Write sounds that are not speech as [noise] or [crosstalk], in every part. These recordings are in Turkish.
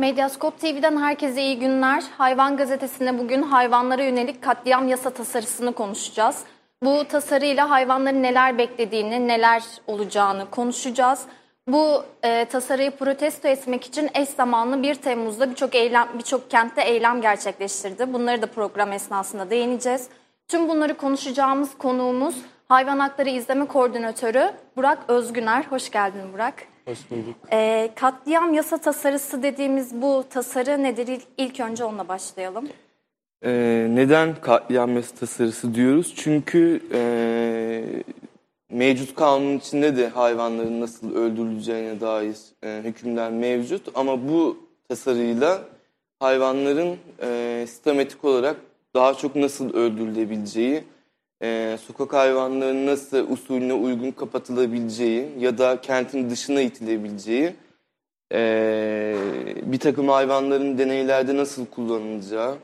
Medyaskop TV'den herkese iyi günler. Hayvan Gazetesi'nde bugün hayvanlara yönelik katliam yasa tasarısını konuşacağız. Bu tasarıyla hayvanların neler beklediğini, neler olacağını konuşacağız. Bu e, tasarıyı protesto etmek için eş zamanlı 1 Temmuz'da birçok eylem birçok kentte eylem gerçekleştirdi. Bunları da program esnasında değineceğiz. Tüm bunları konuşacağımız konuğumuz Hayvan Hakları İzleme Koordinatörü Burak Özgüner. Hoş geldin Burak. Hoş bulduk. E, katliam yasa tasarısı dediğimiz bu tasarı nedir? İlk, ilk önce onunla başlayalım. Ee, neden katliam yasa tasarısı diyoruz? Çünkü e, mevcut kanunun içinde de hayvanların nasıl öldürüleceğine dair e, hükümler mevcut. Ama bu tasarıyla hayvanların e, sistematik olarak daha çok nasıl öldürülebileceği, e, sokak hayvanlarının nasıl usulüne uygun kapatılabileceği ya da kentin dışına itilebileceği, e, bir takım hayvanların deneylerde nasıl kullanılacağı,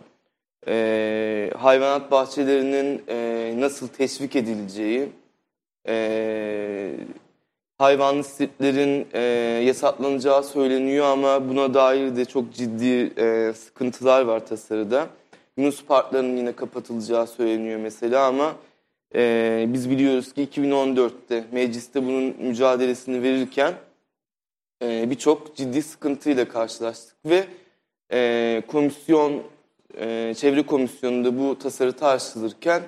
e, hayvanat bahçelerinin e, nasıl teşvik edileceği, e, hayvanlı sitlerin e, yasaklanacağı söyleniyor ama buna dair de çok ciddi e, sıkıntılar var tasarıda. Yunus parklarının yine kapatılacağı söyleniyor mesela ama e, biz biliyoruz ki 2014'te mecliste bunun mücadelesini verirken e, birçok ciddi sıkıntıyla karşılaştık ve e, komisyon, e, çevre komisyonunda bu tasarı tartışılırken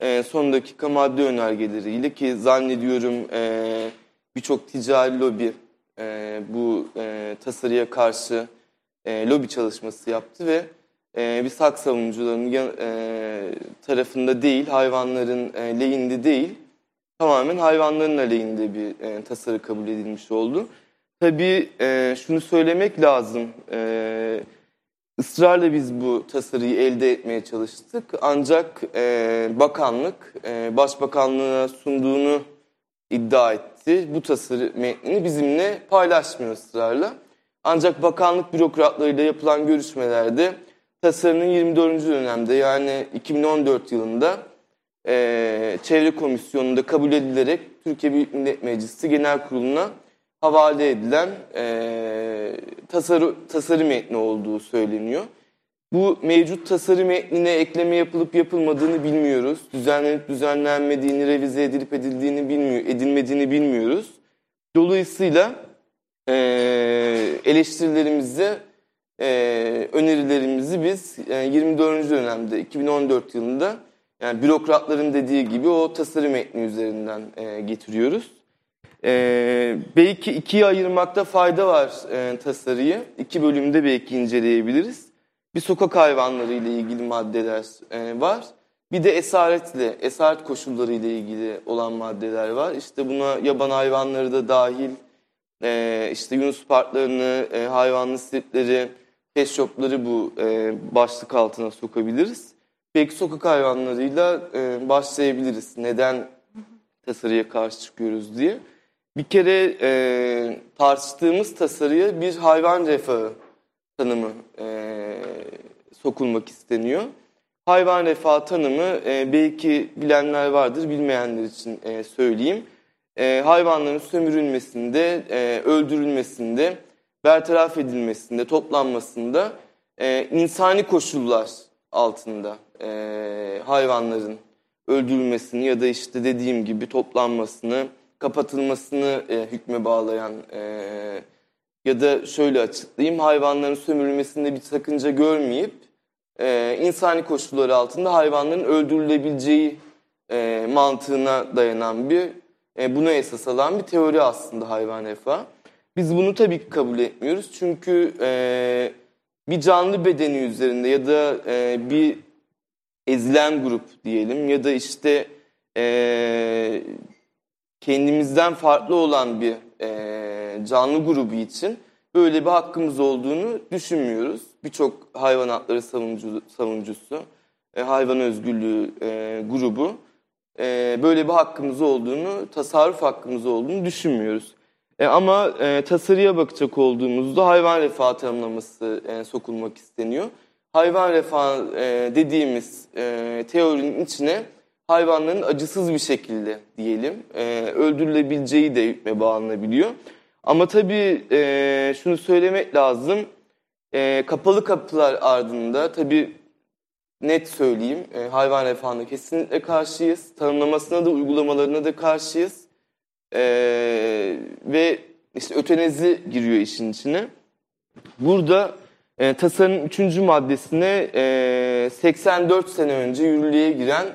e, son dakika madde önergeleriyle ki zannediyorum e, birçok ticari lobi e, bu e, tasarıya karşı e, lobi çalışması yaptı ve e, biz hak savunucularının e, tarafında değil, hayvanların e, lehinde değil, tamamen hayvanların aleyhinde bir e, tasarı kabul edilmiş oldu. Tabii e, şunu söylemek lazım, e, ısrarla biz bu tasarıyı elde etmeye çalıştık. Ancak e, bakanlık, e, başbakanlığa sunduğunu iddia etti. Bu tasarı metnini bizimle paylaşmıyor ısrarla. Ancak bakanlık bürokratlarıyla yapılan görüşmelerde tasarının 24. dönemde yani 2014 yılında e, Çevre Komisyonu'nda kabul edilerek Türkiye Büyük Millet Meclisi Genel Kurulu'na havale edilen e, tasarı, tasarı metni olduğu söyleniyor. Bu mevcut tasarı metnine ekleme yapılıp yapılmadığını bilmiyoruz. Düzenlenip düzenlenmediğini, revize edilip edildiğini bilmiyor, edilmediğini bilmiyoruz. Dolayısıyla e, eleştirilerimizi, e, önerilerimizi biz e, 24. dönemde 2014 yılında yani bürokratların dediği gibi o tasarı metni üzerinden e, getiriyoruz. Ee, belki ikiye ayırmakta fayda var e, tasarıyı. İki bölümde belki inceleyebiliriz. Bir sokak hayvanları ile ilgili maddeler e, var. Bir de esaretle, esaret koşulları ile ilgili olan maddeler var. İşte buna yaban hayvanları da dahil, e, işte Yunus parklarını, e, hayvanlı sitleri, pet shopları bu e, başlık altına sokabiliriz. Belki sokak hayvanlarıyla e, başlayabiliriz. Neden tasarıya karşı çıkıyoruz diye. Bir kere e, tartıştığımız tasarıya bir hayvan refahı tanımı e, sokulmak isteniyor. Hayvan refahı tanımı e, belki bilenler vardır, bilmeyenler için e, söyleyeyim. E, hayvanların sömürülmesinde, e, öldürülmesinde, bertaraf edilmesinde, toplanmasında e, insani koşullar altında e, hayvanların öldürülmesini ya da işte dediğim gibi toplanmasını, kapatılmasını e, hükme bağlayan e, ya da şöyle açıklayayım hayvanların sömürülmesinde bir sakınca görmeyip e, insani koşulları altında hayvanların öldürülebileceği e, mantığına dayanan bir e, buna esas alan bir teori aslında hayvan refahı. Biz bunu tabii kabul etmiyoruz çünkü e, bir canlı bedeni üzerinde ya da e, bir ezilen grup diyelim ya da işte e, kendimizden farklı olan bir e, canlı grubu için böyle bir hakkımız olduğunu düşünmüyoruz. Birçok hayvan hakları savunucu, savunucusu, e, hayvan özgürlüğü e, grubu e, böyle bir hakkımız olduğunu, tasarruf hakkımız olduğunu düşünmüyoruz. E, ama e, tasarıya bakacak olduğumuzda hayvan refahı tanımlaması e, sokulmak isteniyor. Hayvan refahı e, dediğimiz e, teorinin içine hayvanların acısız bir şekilde diyelim e, öldürülebileceği de hükme bağlanabiliyor. Ama tabii e, şunu söylemek lazım. E, kapalı kapılar ardında tabii net söyleyeyim e, hayvan refahına kesinlikle karşıyız. Tanımlamasına da uygulamalarına da karşıyız. E, ve işte ötenezi giriyor işin içine. Burada e, tasarının üçüncü maddesine e, 84 sene önce yürürlüğe giren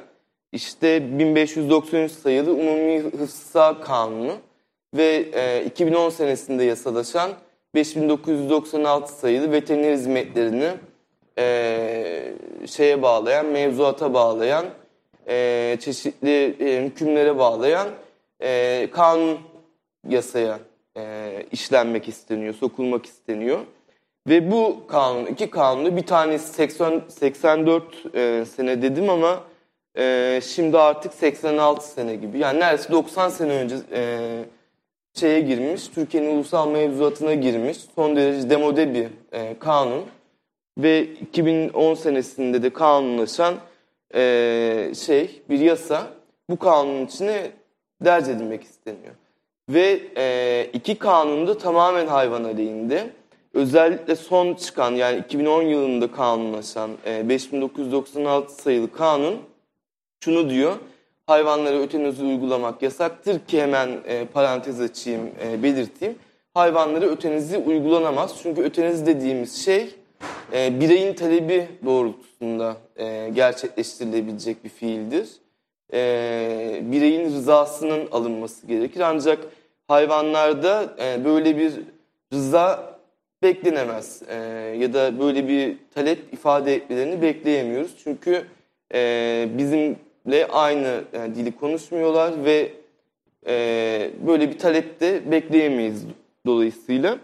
işte 1593 sayılı Umumi Hıfzı Kanunu ve e, 2010 senesinde yasalaşan 5996 sayılı veteriner hizmetlerini e, şeye bağlayan, mevzuata bağlayan, e, çeşitli e, hükümlere bağlayan e, kanun yasaya e, işlenmek isteniyor, sokulmak isteniyor. Ve bu kanun, iki kanunu bir tanesi 80, 84 e, sene dedim ama e, şimdi artık 86 sene gibi. Yani neredeyse 90 sene önce e, şeye girmiş, Türkiye'nin ulusal mevzuatına girmiş. Son derece demode bir e, kanun. Ve 2010 senesinde de kanunlaşan e, şey, bir yasa bu kanunun içine derc edilmek isteniyor. Ve e, iki kanun da tamamen hayvan aleyhinde. Özellikle son çıkan yani 2010 yılında kanunlaşan e, 5996 sayılı kanun şunu diyor. Hayvanlara ötenazi uygulamak yasaktır ki hemen e, parantez açayım, e, belirteyim. Hayvanlara ötenazi uygulanamaz. Çünkü ötenazi dediğimiz şey e, bireyin talebi doğrultusunda e, gerçekleştirilebilecek bir fiildir. E, bireyin rızasının alınması gerekir. Ancak hayvanlarda e, böyle bir rıza beklenemez. E, ya da böyle bir talep ifade etmelerini bekleyemiyoruz. Çünkü e, bizimle aynı yani dili konuşmuyorlar ve e, böyle bir talep de bekleyemeyiz dolayısıyla.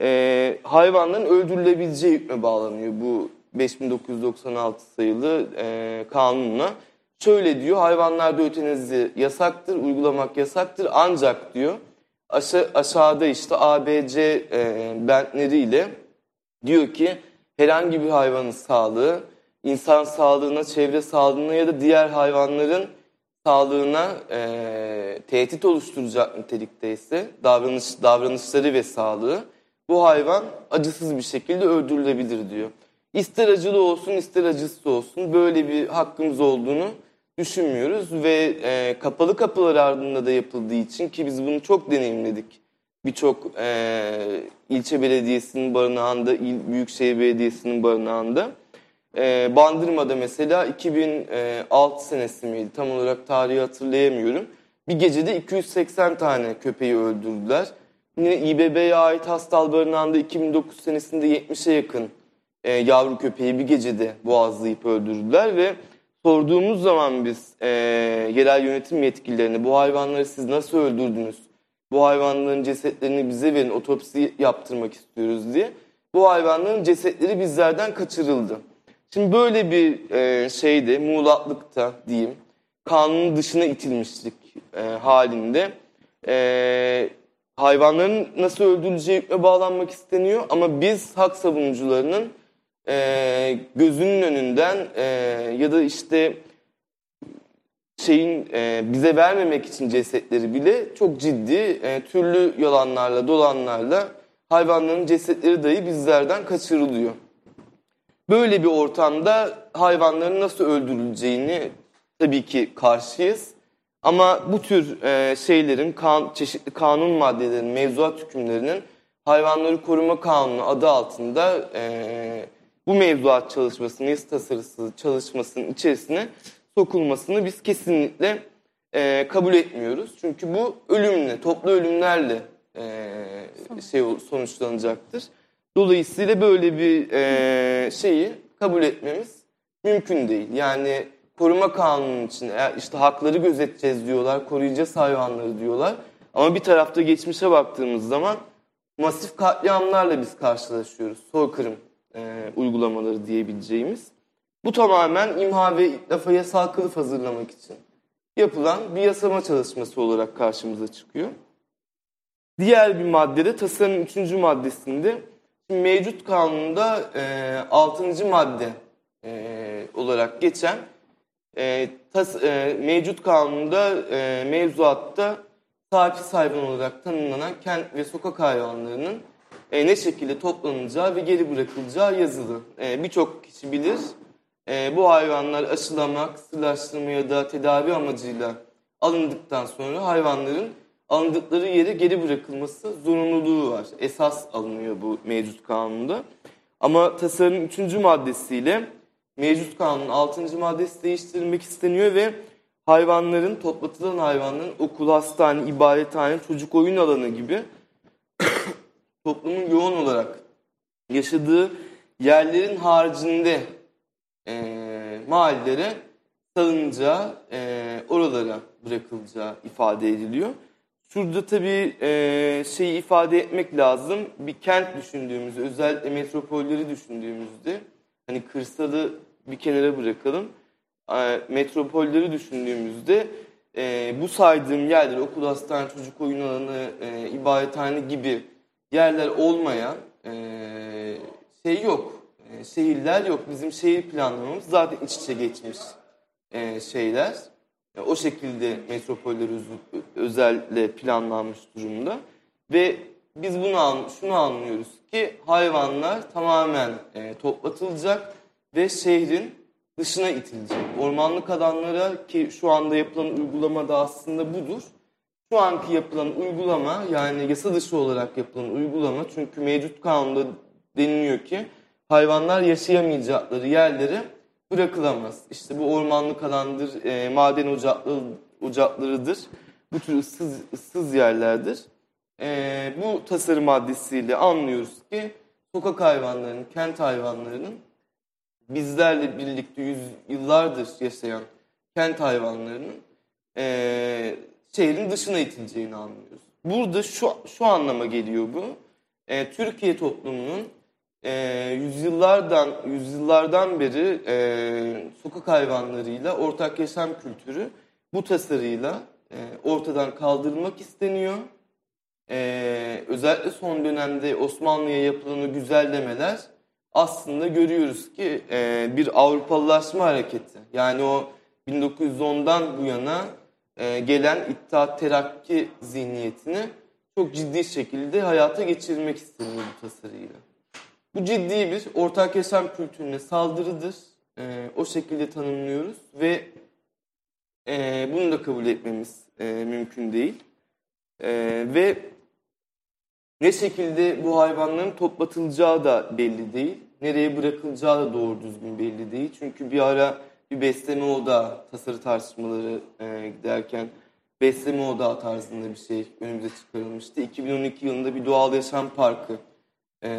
E, hayvanların öldürülebileceği hükme bağlanıyor bu 5996 sayılı e, kanunla. Şöyle diyor, hayvanlarda ötenazi yasaktır, uygulamak yasaktır ancak diyor aşa aşağıda işte ABC e, bentleriyle diyor ki herhangi bir hayvanın sağlığı, insan sağlığına, çevre sağlığına ya da diğer hayvanların sağlığına e, tehdit oluşturacak nitelikteyse davranış, davranışları ve sağlığı bu hayvan acısız bir şekilde öldürülebilir diyor. İster acılı olsun ister acısız olsun böyle bir hakkımız olduğunu düşünmüyoruz ve e, kapalı kapılar ardında da yapıldığı için ki biz bunu çok deneyimledik. Birçok e, ilçe belediyesinin barınağında, il, büyükşehir belediyesinin barınağında. E, Bandırma'da mesela 2006 senesi miydi tam olarak tarihi hatırlayamıyorum. Bir gecede 280 tane köpeği öldürdüler. Yine İBB'ye ait Hastal Barınağı'nda 2009 senesinde 70'e yakın e, yavru köpeği bir gecede boğazlayıp öldürdüler ve sorduğumuz zaman biz e, yerel yönetim yetkililerine bu hayvanları siz nasıl öldürdünüz? Bu hayvanların cesetlerini bize verin, otopsi yaptırmak istiyoruz diye. Bu hayvanların cesetleri bizlerden kaçırıldı. Şimdi böyle bir e, şeyde, muğlaklıkta diyeyim, kanunun dışına itilmişlik e, halinde e, hayvanların nasıl öldürüleceği bağlanmak isteniyor. Ama biz hak savunucularının e, gözünün önünden e, ya da işte şeyin e, bize vermemek için cesetleri bile çok ciddi e, türlü yalanlarla dolanlarla hayvanların cesetleri dahi bizlerden kaçırılıyor. Böyle bir ortamda hayvanların nasıl öldürüleceğini tabii ki karşıyız. Ama bu tür e, şeylerin, kan, çeşitli kanun maddelerinin, mevzuat hükümlerinin hayvanları koruma kanunu adı altında e, bu mevzuat çalışmasının, yasa tasarısı çalışmasının içerisine sokulmasını biz kesinlikle e, kabul etmiyoruz. Çünkü bu ölümle, toplu ölümlerle e, şey sonuçlanacaktır. Dolayısıyla böyle bir e, şeyi kabul etmemiz mümkün değil. Yani koruma kanunun için işte hakları gözeteceğiz diyorlar, koruyacağız hayvanları diyorlar. Ama bir tarafta geçmişe baktığımız zaman masif katliamlarla biz karşılaşıyoruz. Soykırım e, uygulamaları diyebileceğimiz. Bu tamamen imha ve itlafa yasal kılıf hazırlamak için yapılan bir yasama çalışması olarak karşımıza çıkıyor. Diğer bir maddede tasarının üçüncü maddesinde mevcut kanunda e, 6. madde e, olarak geçen e, tas, e, mevcut kanunda e, mevzuatta sahipsiz hayvan olarak tanımlanan kent ve sokak hayvanlarının e, ne şekilde toplanacağı ve geri bırakılacağı yazılı. E, Birçok kişi bilir. E, bu hayvanlar aşılamak, kısırlaştırma ya da tedavi amacıyla alındıktan sonra hayvanların alındıkları yere geri bırakılması zorunluluğu var. Esas alınıyor bu mevcut kanunda. Ama tasarının üçüncü maddesiyle mevcut kanunun altıncı maddesi değiştirilmek isteniyor ve hayvanların, toplatılan hayvanların okul, hastane, ibadethane, çocuk oyun alanı gibi toplumun yoğun olarak yaşadığı yerlerin haricinde e, mahallelere salınacağı, e, oralara bırakılacağı ifade ediliyor. Şurada tabii e, şeyi ifade etmek lazım. Bir kent düşündüğümüzde, özellikle metropolleri düşündüğümüzde, hani kırsalı bir kenara bırakalım. E, metropolleri düşündüğümüzde e, bu saydığım yerler, okul, hastane, çocuk oyun alanı, e, ibadethane gibi yerler olmayan e, şey yok. E, şehirler yok. Bizim şehir planlamamız zaten iç içe geçmiş e, şeyler. E, o şekilde metropoller öz- özellikle planlanmış durumda. Ve biz bunu şunu anlıyoruz ki hayvanlar tamamen e, toplatılacak ve şehrin dışına itilecek. Ormanlık alanlara ki şu anda yapılan uygulama da aslında budur. Şu anki yapılan uygulama yani yasa dışı olarak yapılan uygulama çünkü mevcut kanunda deniliyor ki hayvanlar yaşayamayacakları yerlere bırakılamaz. İşte bu ormanlık alandır, e, maden ocakları, ocaklarıdır. Bu tür ıssız, ıssız yerlerdir. E, bu tasarım maddesiyle anlıyoruz ki sokak hayvanlarının, kent hayvanlarının bizlerle birlikte yüz, yıllardır yaşayan kent hayvanlarının e, şehrin dışına itileceğini anlıyoruz. Burada şu, şu anlama geliyor bu. E, Türkiye toplumunun e, yüzyıllardan yüzyıllardan beri e, sokak hayvanlarıyla ortak yaşam kültürü bu tasarıyla e, ortadan kaldırılmak isteniyor. E, özellikle son dönemde Osmanlı'ya yapılan güzellemeler aslında görüyoruz ki e, bir Avrupalılaşma hareketi. Yani o 1910'dan bu yana e, gelen İttihat Terakki zihniyetini çok ciddi şekilde hayata geçirmek isteniyor bu tasarıyla. Bu ciddi bir ortak yaşam kültürüne saldırıdır. E, o şekilde tanımlıyoruz ve e, bunu da kabul etmemiz e, mümkün değil. E, ve ne şekilde bu hayvanların toplatılacağı da belli değil. Nereye bırakılacağı da doğru düzgün belli değil. Çünkü bir ara bir besleme odağı tasarı tartışmaları e, giderken besleme odağı tarzında bir şey önümüze çıkarılmıştı. 2012 yılında bir doğal yaşam parkı e,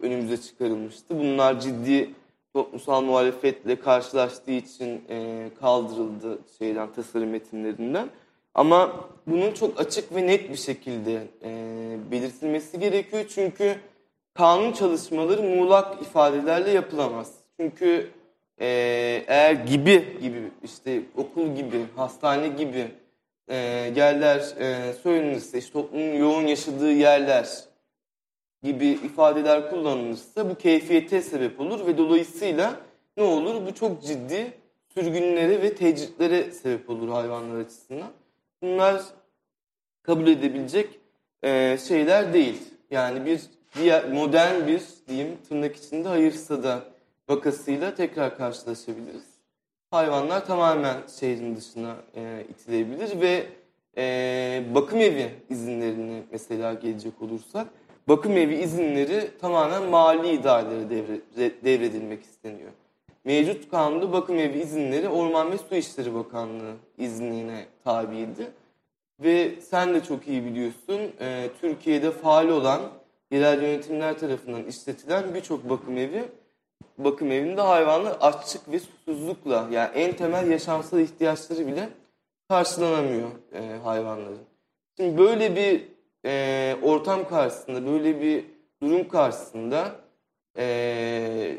önümüze çıkarılmıştı. Bunlar ciddi toplumsal muhalefetle karşılaştığı için e, kaldırıldı şeyden tasarım metinlerinden. Ama bunun çok açık ve net bir şekilde e, belirtilmesi gerekiyor. Çünkü kanun çalışmaları muğlak ifadelerle yapılamaz. Çünkü e, eğer gibi gibi işte okul gibi, hastane gibi e, yerler e, söylenirse, işte toplumun yoğun yaşadığı yerler gibi ifadeler kullanılırsa bu keyfiyete sebep olur ve dolayısıyla ne olur? Bu çok ciddi sürgünlere ve tecritlere sebep olur hayvanlar açısından. Bunlar kabul edebilecek e, şeyler değil. Yani bir diğer modern bir diyeyim tırnak içinde hayırsada vakasıyla tekrar karşılaşabiliriz. Hayvanlar tamamen şehrin dışına e, itilebilir ve e, bakım evi izinlerini mesela gelecek olursak bakım evi izinleri tamamen mali idarelere devre, devredilmek isteniyor. Mevcut kanunda bakım evi izinleri Orman ve Su İşleri Bakanlığı iznine tabiydi. Ve sen de çok iyi biliyorsun e, Türkiye'de faal olan yerel yönetimler tarafından işletilen birçok bakım evi bakım evinde hayvanlar açlık ve susuzlukla yani en temel yaşamsal ihtiyaçları bile karşılanamıyor e, hayvanların. Şimdi böyle bir e, ortam karşısında, böyle bir durum karşısında e,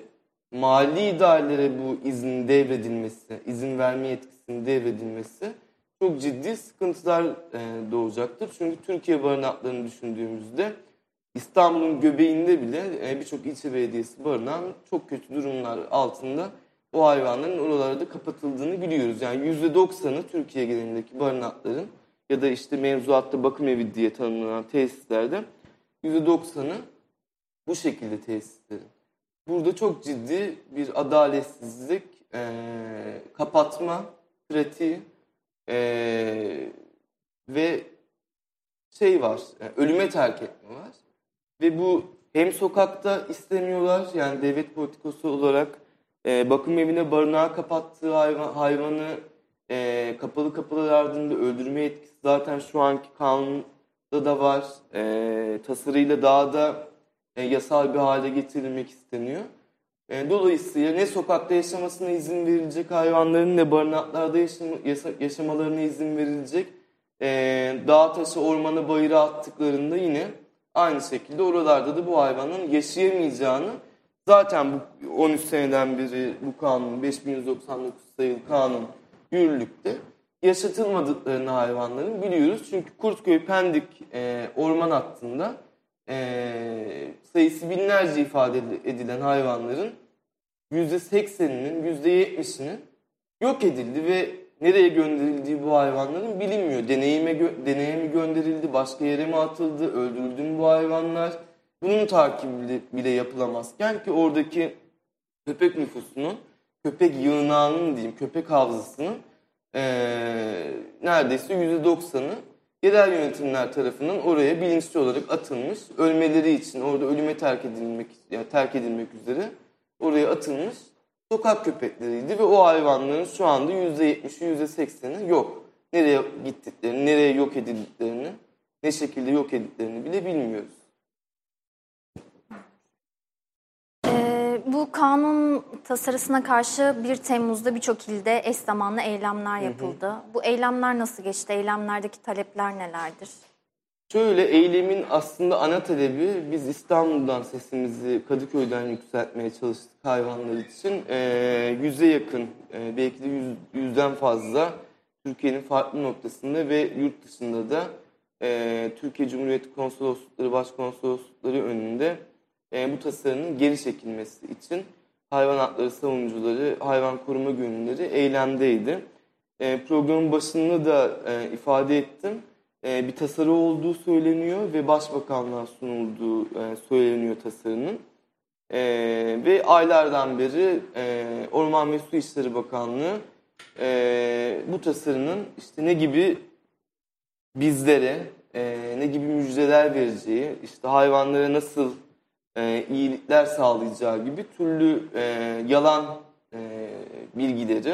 mali idarelere bu izin devredilmesi, izin verme yetkisinin devredilmesi çok ciddi sıkıntılar e, doğacaktır. Çünkü Türkiye barınaklarını düşündüğümüzde İstanbul'un göbeğinde bile e, birçok ilçe belediyesi barınan çok kötü durumlar altında o hayvanların oralarda kapatıldığını biliyoruz. Yani %90'ı Türkiye genelindeki barınakların ya da işte mevzuatta bakım evi diye tanımlanan tesislerde %90'ı Bu şekilde tesislerin. Burada çok ciddi bir adaletsizlik, e, kapatma pratiği e, ve şey var, yani ölüme terk etme var. Ve bu hem sokakta istemiyorlar, yani devlet politikası olarak e, bakım evine barınağı kapattığı hayvan, hayvanı e, kapalı kapılar ardında öldürme etkisi zaten şu anki kanunda da var. E, tasarıyla daha da e, yasal bir hale getirilmek isteniyor. E, dolayısıyla ne sokakta yaşamasına izin verilecek hayvanların ne barınaklarda yaşam, yaşamalarına izin verilecek. E, dağ taşı ormanı bayıra attıklarında yine aynı şekilde oralarda da bu hayvanın yaşayamayacağını zaten bu 13 seneden beri bu kanun 5199 sayılı kanun yürürlükte yaşatılmadıklarını hayvanların biliyoruz. Çünkü Kurtköy Pendik e, orman hattında e, sayısı binlerce ifade edilen hayvanların %80'inin %70'inin yok edildi ve nereye gönderildiği bu hayvanların bilinmiyor. Deneyime gö- deneye mi gönderildi, başka yere mi atıldı, öldürüldü mü bu hayvanlar? Bunun takibi bile yapılamazken ki oradaki köpek nüfusunun, köpek yığınağının diyeyim, köpek havzasının e, neredeyse %90'ı yerel yönetimler tarafından oraya bilinçli olarak atılmış. Ölmeleri için orada ölüme terk edilmek yani terk edilmek üzere oraya atılmış sokak köpekleriydi ve o hayvanların şu anda %70'i %80'i yok. Nereye gittiklerini, nereye yok edildiklerini, ne şekilde yok edildiklerini bile bilmiyoruz. Ee, bu kanun tasarısına karşı 1 Temmuz'da birçok ilde eş zamanlı eylemler yapıldı. Hı hı. Bu eylemler nasıl geçti? Eylemlerdeki talepler nelerdir? Şöyle eylemin aslında ana talebi biz İstanbul'dan sesimizi Kadıköy'den yükseltmeye çalıştık hayvanlar için. Ee, yüze yakın e, belki de yüz, yüzden fazla Türkiye'nin farklı noktasında ve yurt dışında da e, Türkiye Cumhuriyeti Konsoloslukları, Başkonsoloslukları önünde e, bu tasarının geri çekilmesi için hayvan hakları savunucuları, hayvan koruma gönülleri eylemdeydi. E, programın başında da e, ifade ettim e, bir tasarı olduğu söyleniyor ve başbakanlığa sunulduğu e, söyleniyor tasarının. E, ve aylardan beri Orman ve Su İşleri Bakanlığı bu tasarının işte ne gibi bizlere ne gibi müjdeler vereceği, işte hayvanlara nasıl iyilikler sağlayacağı gibi türlü yalan e, bilgileri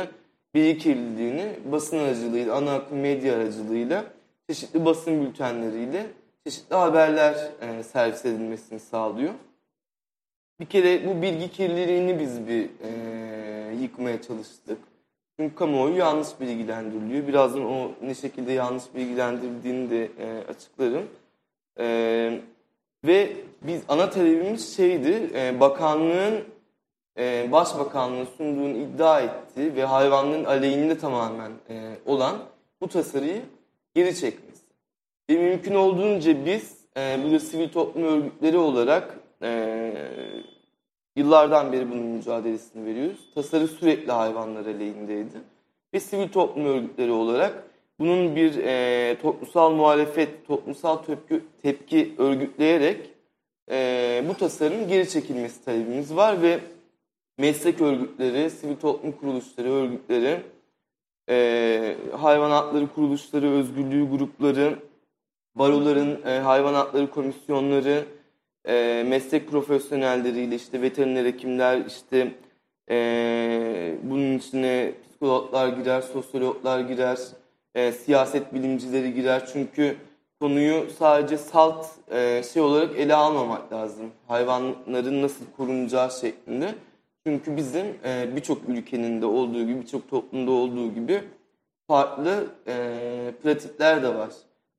birikirdiğini basın aracılığıyla, ana akım medya aracılığıyla çeşitli basın bültenleriyle çeşitli haberler e, servis edilmesini sağlıyor. Bir kere bu bilgi kirliliğini biz bir e, yıkmaya çalıştık. Çünkü kamuoyu yanlış bilgilendiriliyor. Birazdan o ne şekilde yanlış bilgilendirildiğini de e, açıklarım. E, ve biz ana talebimiz şeydi, e, bakanlığın, e, başbakanlığın sunduğunu iddia ettiği ve hayvanların aleyhinde tamamen e, olan bu tasarıyı geri çekmesi. Ve mümkün olduğunca biz e, burada sivil toplum örgütleri olarak e, yıllardan beri bunun mücadelesini veriyoruz. Tasarı sürekli hayvanlar aleyhindeydi. Ve sivil toplum örgütleri olarak bunun bir e, toplumsal muhalefet, toplumsal tepki, tepki örgütleyerek e, bu tasarının geri çekilmesi talebimiz var ve meslek örgütleri, sivil toplum kuruluşları, örgütleri e, hayvan hakları kuruluşları, özgürlüğü grupları, baroların e, hayvan komisyonları, e, meslek profesyonelleriyle işte veteriner hekimler, işte e, bunun içine psikologlar girer, sosyologlar girer, e, siyaset bilimcileri girer. Çünkü konuyu sadece salt e, şey olarak ele almamak lazım. Hayvanların nasıl korunacağı şeklinde. Çünkü bizim e, birçok ülkenin de olduğu gibi, birçok toplumda olduğu gibi farklı e, pratikler de var.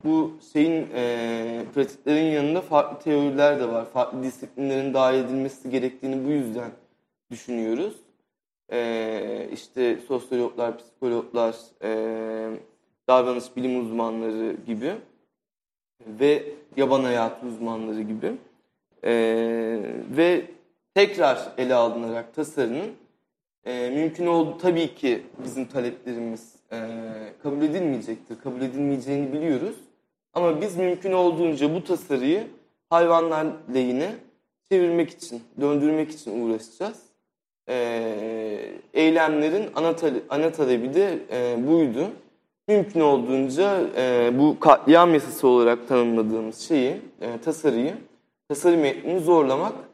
Bu şeyin e, pratiklerin yanında farklı teoriler de var. Farklı disiplinlerin dahil edilmesi gerektiğini bu yüzden düşünüyoruz. E, işte sosyologlar, psikologlar, e, davranış bilim uzmanları gibi ve yaban hayatı uzmanları gibi. E, ve tekrar ele alınarak tasarının e, mümkün olduğu tabii ki bizim taleplerimiz e, kabul edilmeyecektir. Kabul edilmeyeceğini biliyoruz. Ama biz mümkün olduğunca bu tasarıyı hayvanlar lehine çevirmek için, döndürmek için uğraşacağız. Ee, eylemlerin ana, tale, ana talebi de e, buydu. Mümkün olduğunca e, bu katliam yasası olarak tanımladığımız şeyi, e, tasarıyı, tasarı metnini zorlamak,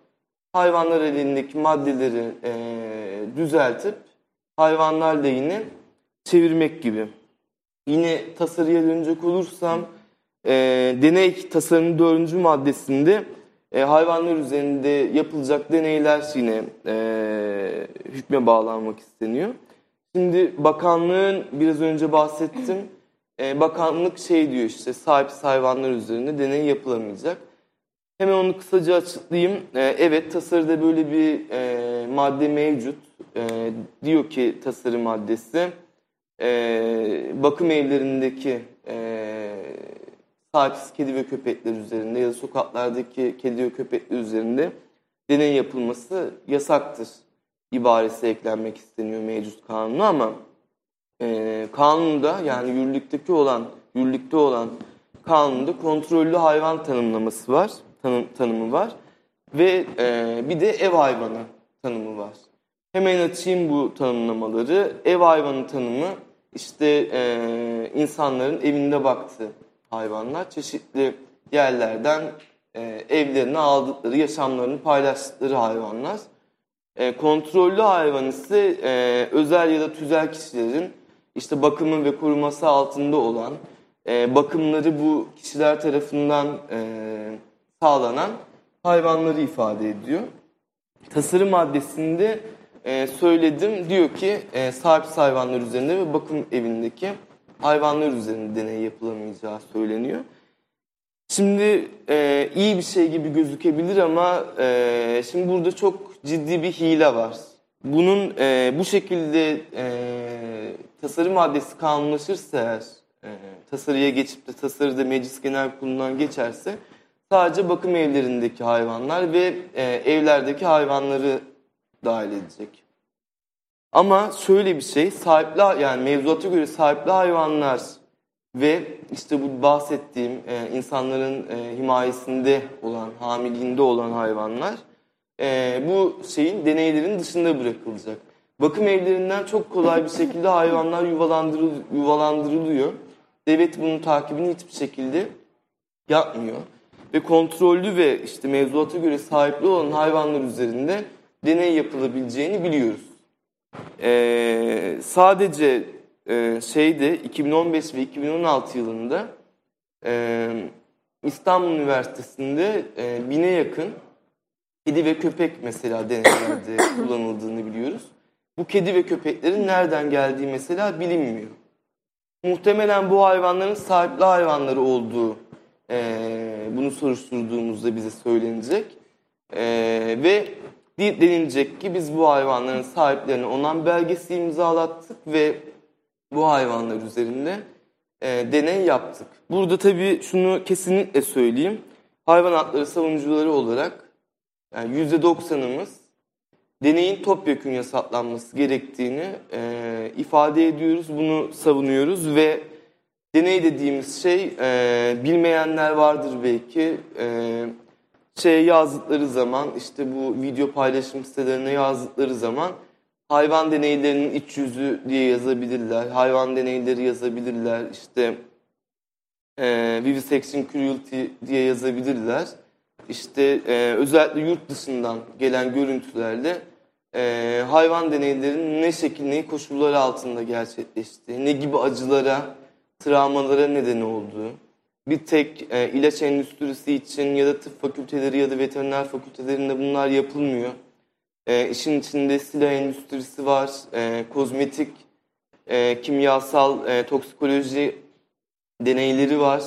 hayvanlar elindeki maddeleri e, düzeltip hayvanlar lehine çevirmek gibi. Yine tasarıya dönecek olursam, e, deney tasarının dördüncü maddesinde e, hayvanlar üzerinde yapılacak deneyler yine e, hükme bağlanmak isteniyor. Şimdi bakanlığın biraz önce bahsettim. E, bakanlık şey diyor işte sahipsiz hayvanlar üzerinde deney yapılamayacak. Hemen onu kısaca açıklayayım. E, evet tasarıda böyle bir e, madde mevcut. E, diyor ki tasarı maddesi e, bakım evlerindeki e, sahipsiz kedi ve köpekler üzerinde ya da sokaklardaki kedi ve köpekler üzerinde deney yapılması yasaktır ibaresi eklenmek isteniyor mevcut kanuna ama e, kanunda yani yürürlükteki olan yürürlükte olan kanunda kontrollü hayvan tanımlaması var, tanım, tanımı var ve e, bir de ev hayvanı tanımı var. Hemen açayım bu tanımlamaları. Ev hayvanı tanımı işte e, insanların evinde baktığı hayvanlar çeşitli yerlerden e, evlerine aldıkları, yaşamlarını paylaştıkları hayvanlar. E, kontrollü hayvan ise e, özel ya da tüzel kişilerin işte bakımı ve koruması altında olan, e, bakımları bu kişiler tarafından e, sağlanan hayvanları ifade ediyor. Tasarım maddesinde e, söyledim diyor ki e, sahipsiz hayvanlar üzerinde ve bakım evindeki hayvanlar üzerinde deney yapılamayacağı söyleniyor. Şimdi e, iyi bir şey gibi gözükebilir ama e, şimdi burada çok ciddi bir hile var. Bunun e, bu şekilde e, tasarı maddesi kanunlaşırsa eğer, e, tasarıya geçip de tasarıda meclis genel kurulundan geçerse sadece bakım evlerindeki hayvanlar ve e, evlerdeki hayvanları dahil edecek. Ama şöyle bir şey, sahipli yani mevzuata göre sahipli hayvanlar ve işte bu bahsettiğim e, insanların e, himayesinde olan, hamiliğinde olan hayvanlar e, bu şeyin deneylerin dışında bırakılacak. Bakım evlerinden çok kolay bir şekilde hayvanlar yuvalandırıl, yuvalandırılıyor. Devlet bunun takibini hiçbir şekilde yapmıyor. Ve kontrollü ve işte mevzuata göre sahipli olan hayvanlar üzerinde deney yapılabileceğini biliyoruz. Ee, sadece e, şeyde 2015 ve 2016 yılında e, İstanbul Üniversitesi'nde e, bine yakın kedi ve köpek mesela deneylerde [coughs] kullanıldığını biliyoruz. Bu kedi ve köpeklerin nereden geldiği mesela bilinmiyor. Muhtemelen bu hayvanların sahipli hayvanları olduğu e, bunu soruşturduğumuzda bize söylenecek. E, ve denilecek ki biz bu hayvanların sahiplerine onan belgesi imzalattık ve bu hayvanlar üzerinde e, deney yaptık. Burada tabii şunu kesinlikle söyleyeyim. Hayvan hakları savunucuları olarak yani %90'ımız deneyin topyekun yasaklanması gerektiğini e, ifade ediyoruz. Bunu savunuyoruz ve deney dediğimiz şey e, bilmeyenler vardır belki. E, şey yazdıkları zaman işte bu video paylaşım sitelerine yazdıkları zaman hayvan deneylerinin iç yüzü diye yazabilirler. Hayvan deneyleri yazabilirler. İşte e, vivisection cruelty diye yazabilirler. İşte e, özellikle yurt dışından gelen görüntülerle e, hayvan deneylerinin ne şekil, ne koşullar altında gerçekleştiği, ne gibi acılara, travmalara neden olduğu, bir tek e, ilaç endüstrisi için ya da tıp fakülteleri ya da veteriner fakültelerinde bunlar yapılmıyor. E, işin içinde silah endüstrisi var, e, kozmetik, e, kimyasal, e, toksikoloji deneyleri var.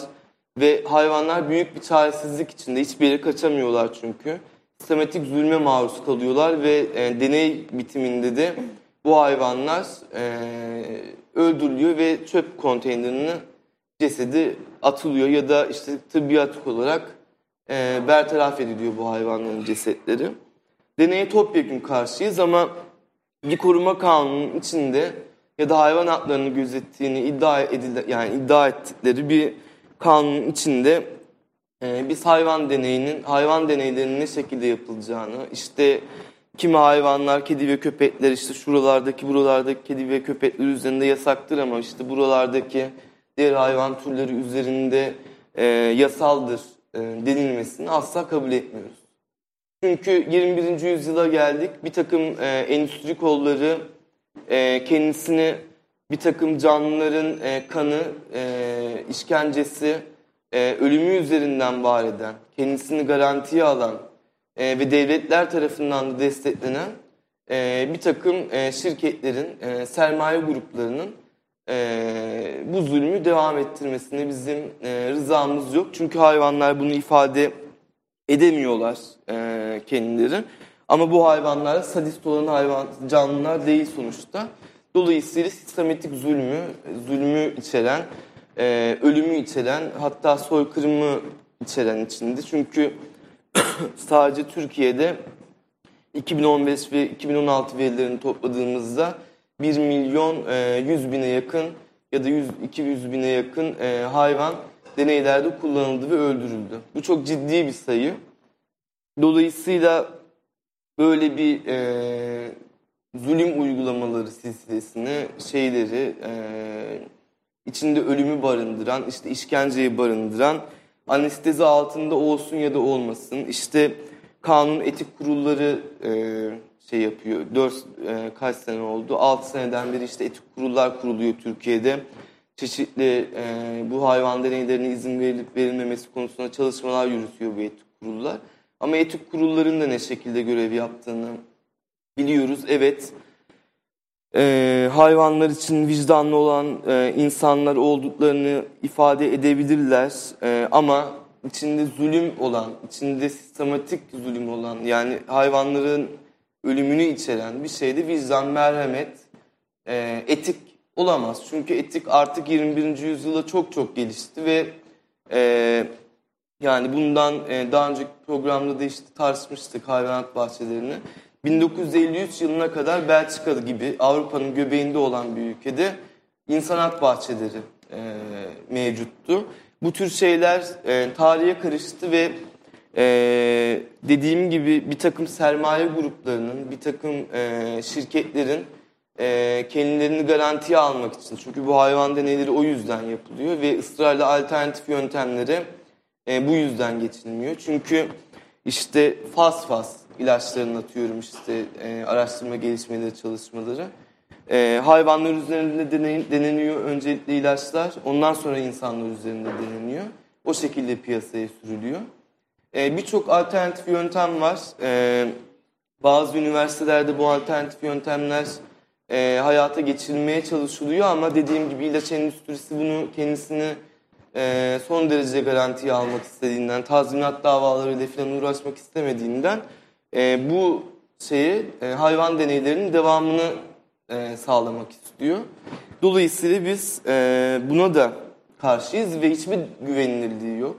Ve hayvanlar büyük bir çaresizlik içinde. Hiçbir yere kaçamıyorlar çünkü. Sistematik zulme maruz kalıyorlar ve e, deney bitiminde de bu hayvanlar e, öldürülüyor ve çöp konteynerine cesedi atılıyor ya da işte tıbbiyatik olarak e, bertaraf ediliyor bu hayvanların cesetleri. Deneye topyekun karşıyız ama bir koruma kanunun içinde ya da hayvan haklarını gözettiğini iddia edildi yani iddia ettikleri bir kanunun içinde e, biz hayvan deneyinin, hayvan deneylerinin ne şekilde yapılacağını, işte kimi hayvanlar, kedi ve köpekler işte şuralardaki, buralardaki kedi ve köpekler üzerinde yasaktır ama işte buralardaki diğer hayvan türleri üzerinde e, yasaldır e, denilmesini asla kabul etmiyoruz. Çünkü 21. yüzyıla geldik. Bir takım e, endüstri kolları e, kendisini bir takım canlıların e, kanı, e, işkencesi, e, ölümü üzerinden var eden, kendisini garantiye alan e, ve devletler tarafından da desteklenen e, bir takım e, şirketlerin, e, sermaye gruplarının e, bu zulmü devam ettirmesine bizim e, rızamız yok. Çünkü hayvanlar bunu ifade edemiyorlar e, kendileri. Ama bu hayvanlar sadist olan hayvan canlılar değil sonuçta. Dolayısıyla sistematik zulmü, zulmü içeren, e, ölümü içeren, hatta soykırımı içeren içinde. Çünkü [coughs] sadece Türkiye'de 2015 ve 2016 verilerini topladığımızda 1 milyon e, 100 bine yakın ya da 100, 200 bine yakın e, hayvan deneylerde kullanıldı ve öldürüldü. Bu çok ciddi bir sayı. Dolayısıyla böyle bir e, zulüm uygulamaları silsilesini, şeyleri, e, içinde ölümü barındıran, işte işkenceyi barındıran, anestezi altında olsun ya da olmasın, işte kanun etik kurulları e, şey yapıyor. 4 e, kaç sene oldu? 6 seneden beri işte etik kurullar kuruluyor Türkiye'de. Çeşitli e, bu hayvan deneylerine izin verilip verilmemesi konusunda çalışmalar yürütüyor bu etik kurullar. Ama etik kurulların da ne şekilde görev yaptığını biliyoruz. Evet, e, hayvanlar için vicdanlı olan e, insanlar olduklarını ifade edebilirler. E, ama içinde zulüm olan, içinde sistematik zulüm olan yani hayvanların ölümünü içeren bir şeyde vicdan, merhamet, e, etik olamaz. Çünkü etik artık 21. yüzyılda çok çok gelişti ve e, yani bundan e, daha önceki programda da işte tartışmıştık hayvanat bahçelerini. 1953 yılına kadar Belçika gibi Avrupa'nın göbeğinde olan bir ülkede insanat bahçeleri e, mevcuttu. Bu tür şeyler e, tarihe karıştı ve e, dediğim gibi bir takım sermaye gruplarının, bir takım e, şirketlerin e, kendilerini garantiye almak için, çünkü bu hayvan deneyleri o yüzden yapılıyor ve ısrarla alternatif yöntemlere e, bu yüzden geçilmiyor. Çünkü işte faz faz ilaçlarını atıyorum işte e, araştırma gelişmeleri çalışmaları. E, hayvanlar üzerinde deney, deneniyor öncelikle ilaçlar. Ondan sonra insanlar üzerinde deneniyor. O şekilde piyasaya sürülüyor. E, Birçok alternatif yöntem var. E, bazı üniversitelerde bu alternatif yöntemler e, hayata geçirilmeye çalışılıyor ama dediğim gibi ilaç endüstrisi bunu kendisini e, son derece garantiye almak istediğinden, tazminat davalarıyla falan uğraşmak istemediğinden e, bu şeyi e, hayvan deneylerinin devamını e, sağlamak istiyor. Dolayısıyla biz e, buna da karşıyız ve hiçbir güvenilirliği yok.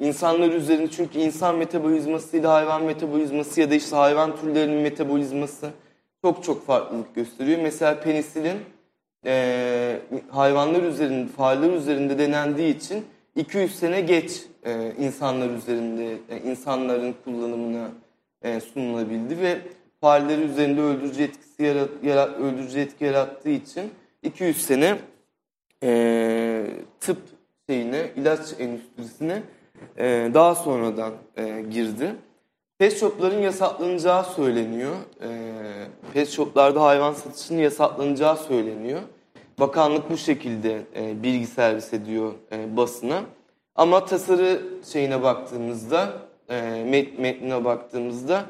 İnsanlar üzerinde çünkü insan metabolizmasıyla hayvan metabolizması ya da işte hayvan türlerinin metabolizması çok çok farklılık gösteriyor. Mesela penisilin e, hayvanlar üzerinde, fareler üzerinde denendiği için 200 sene geç e, insanlar üzerinde, e, insanların kullanımına e, sunulabildi ve fareleri üzerinde öldürücü etkisi yarat, yarat, öldürücü etki yarattığı için 200 sene e, tıp şeyine, ilaç endüstrisine e, daha sonradan e, girdi. Pet shopların yasaklanacağı söyleniyor. E, pet shoplarda hayvan satışının yasaklanacağı söyleniyor. Bakanlık bu şekilde e, bilgi servis ediyor e, basına. Ama tasarı şeyine baktığımızda, e, met, metnine baktığımızda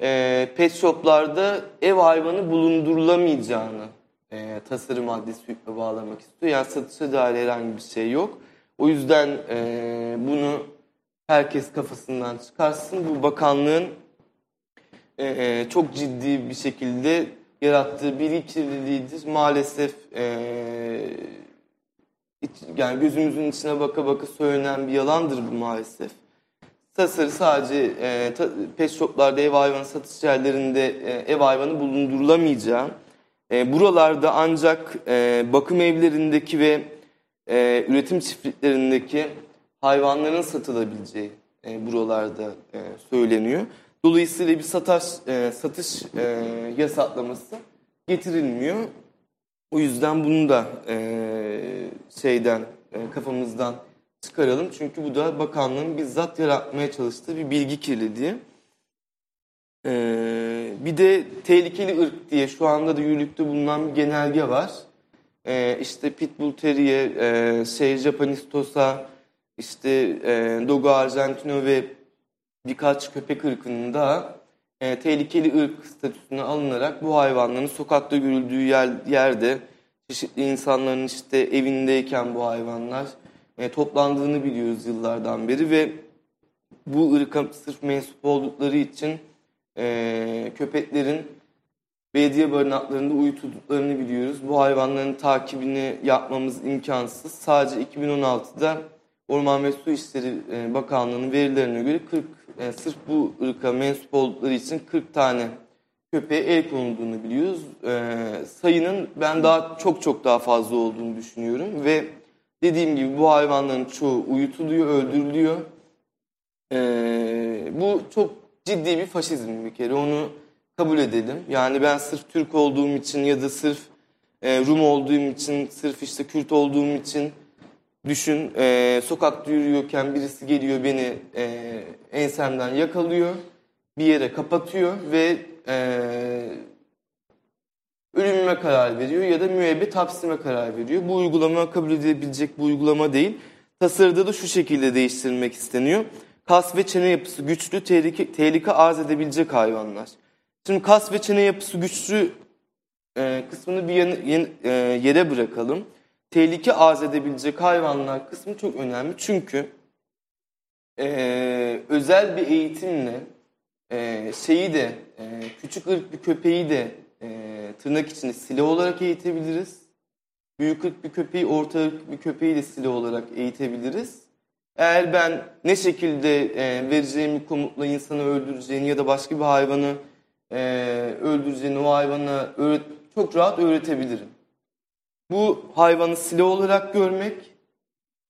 e, pet shoplarda ev hayvanı bulundurulamayacağını e, tasarı maddesi hükme bağlamak istiyor. Yani satışa dair herhangi bir şey yok. O yüzden e, bunu herkes kafasından çıkarsın. Bu bakanlığın e, çok ciddi bir şekilde yarattığı bilgi kirliliğidir. Maalesef e, yani gözümüzün içine baka baka söylenen bir yalandır bu maalesef. Tasarı sadece e, ta, pet shoplarda ev hayvanı satış yerlerinde e, ev hayvanı bulundurulamayacağı, e, buralarda ancak e, bakım evlerindeki ve e, üretim çiftliklerindeki hayvanların satılabileceği e, buralarda e, söyleniyor. Dolayısıyla bir satış, e, satış e, yasaklaması getirilmiyor. O yüzden bunu da e, şeyden e, kafamızdan çıkaralım. Çünkü bu da bakanlığın bizzat yaratmaya çalıştığı bir bilgi kirliliği. E, bir de tehlikeli ırk diye şu anda da yürürlükte bulunan bir genelge var. E, işte Pitbull Terrier, e, şey Japanistosa, işte e, Dogo Argentino ve birkaç köpek ırkının da e, tehlikeli ırk statüsüne alınarak bu hayvanların sokakta görüldüğü yer, yerde çeşitli insanların işte evindeyken bu hayvanlar e, toplandığını biliyoruz yıllardan beri ve bu ırka sırf mensup oldukları için e, köpeklerin belediye barınaklarında uyutulduklarını biliyoruz. Bu hayvanların takibini yapmamız imkansız. Sadece 2016'da Orman ve Su İşleri e, Bakanlığı'nın verilerine göre 40 e, sırf bu ırka mensup oldukları için 40 tane köpeğe el konulduğunu biliyoruz. E, sayının ben daha çok çok daha fazla olduğunu düşünüyorum ve dediğim gibi bu hayvanların çoğu uyutuluyor, öldürülüyor. E, bu çok ciddi bir faşizm bir kere onu kabul edelim. Yani ben sırf Türk olduğum için ya da sırf e, Rum olduğum için, sırf işte Kürt olduğum için düşün e, sokakta yürüyorken birisi geliyor beni e, ensemden yakalıyor, bir yere kapatıyor ve e, ölümüme karar veriyor ya da müebbet hapsime karar veriyor. Bu uygulama kabul edilebilecek bu uygulama değil. Tasarıda da şu şekilde değiştirilmek isteniyor. Kas ve çene yapısı güçlü, tehlike, tehlike arz edebilecek hayvanlar. Şimdi kas ve çene yapısı güçlü e, kısmını bir yan, yan, e, yere bırakalım. Tehlike arz edebilecek hayvanlar kısmı çok önemli. Çünkü e, özel bir eğitimle e, şeyi de e, küçük ırk bir köpeği de e, tırnak içinde sile olarak eğitebiliriz. Büyük ırk bir köpeği, orta ırk bir köpeği de sile olarak eğitebiliriz. Eğer ben ne şekilde e, vereceğim bir komutla insanı öldüreceğini ya da başka bir hayvanı e, öldüreceğini o hayvana öğret çok rahat öğretebilirim. Bu hayvanı sile olarak görmek